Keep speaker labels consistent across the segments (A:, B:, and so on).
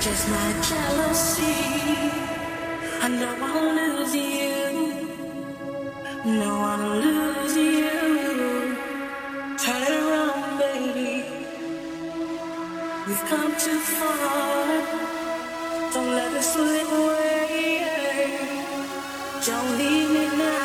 A: just my jealousy. I know I'll lose you. No, I'll lose you. Turn it around, baby. We've come too far. Don't let it slip away. Don't leave me now.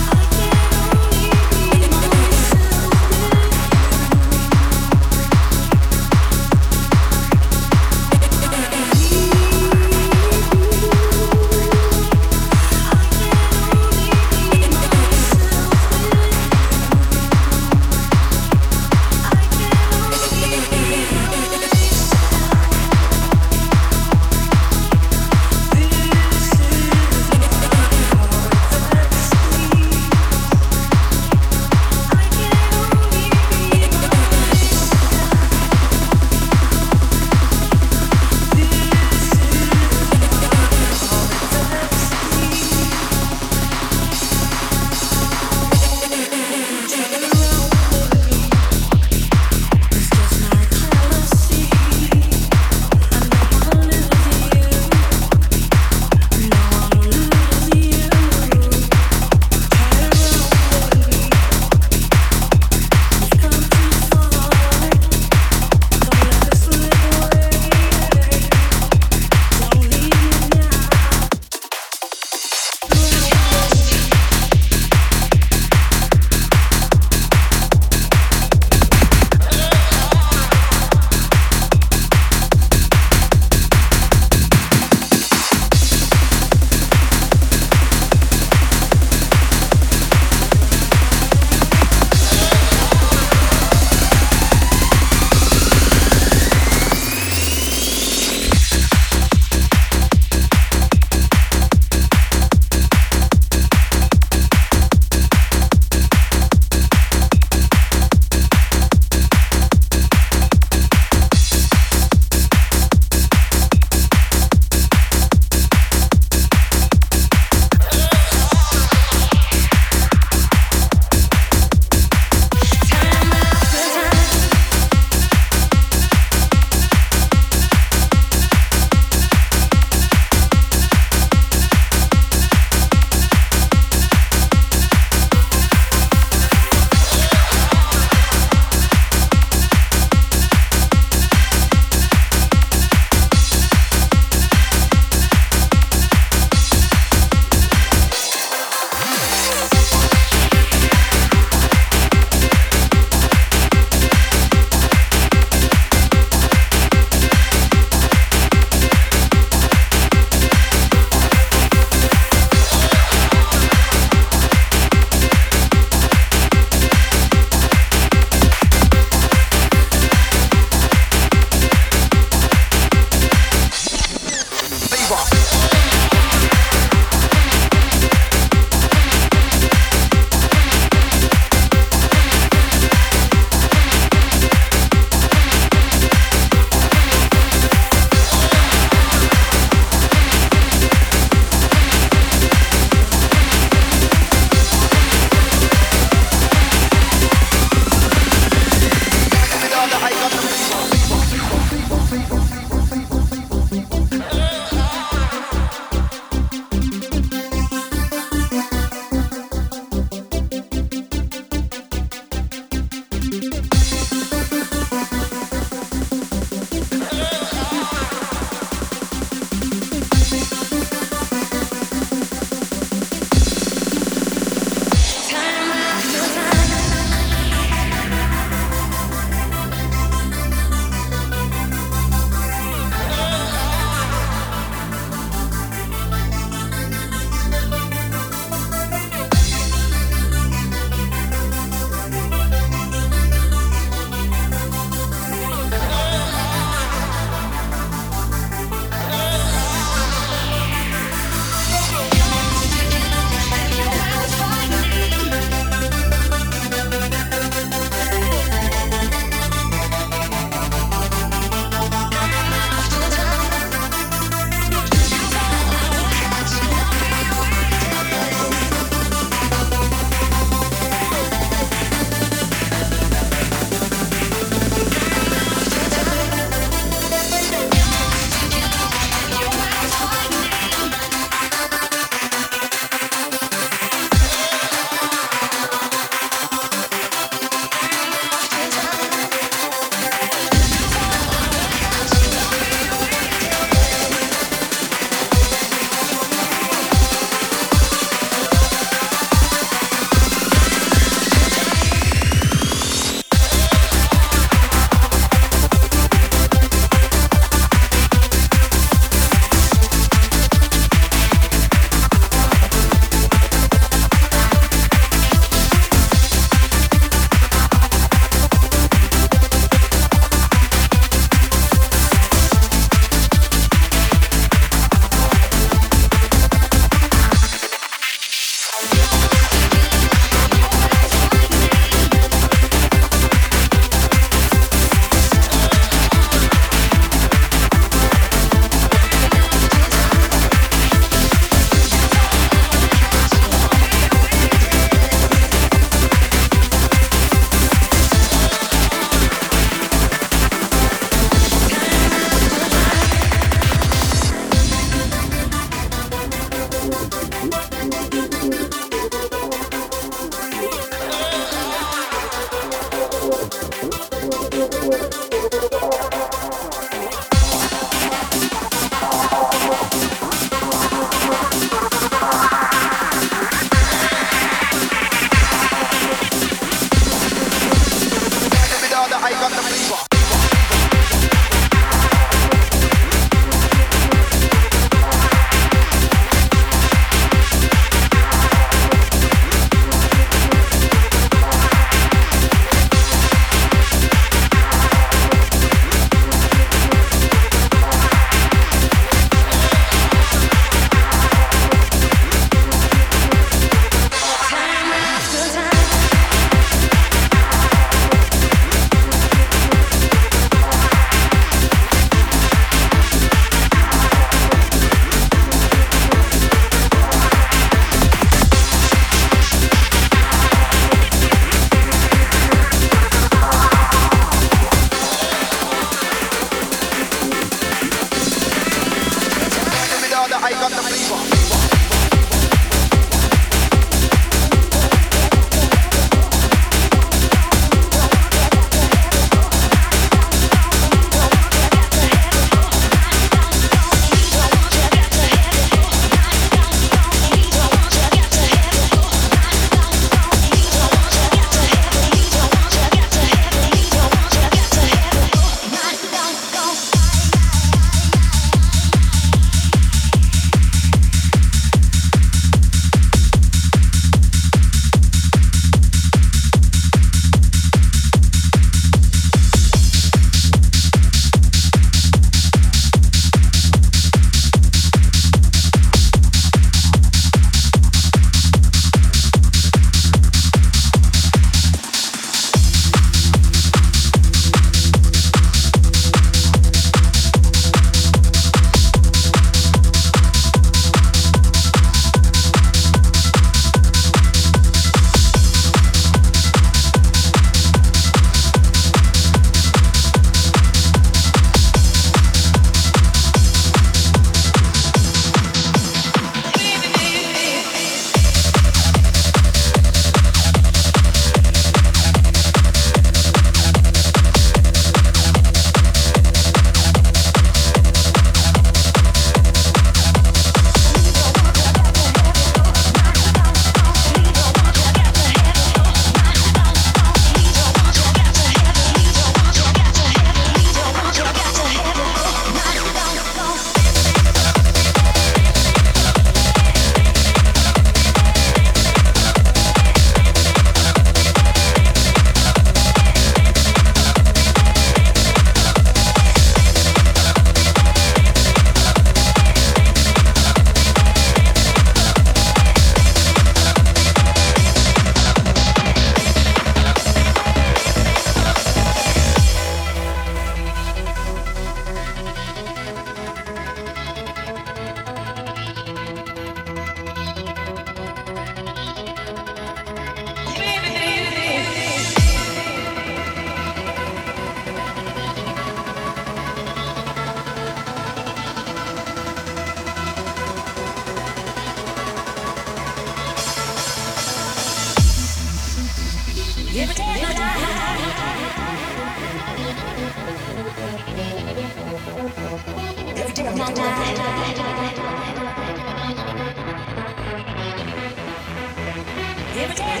A: Don't believe, don't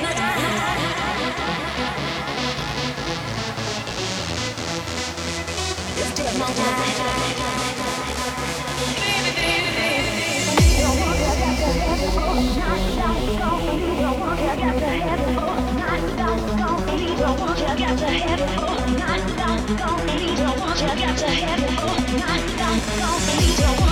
A: believe, don't believe, don't believe, don't believe, don't believe, don't believe, don't don't believe,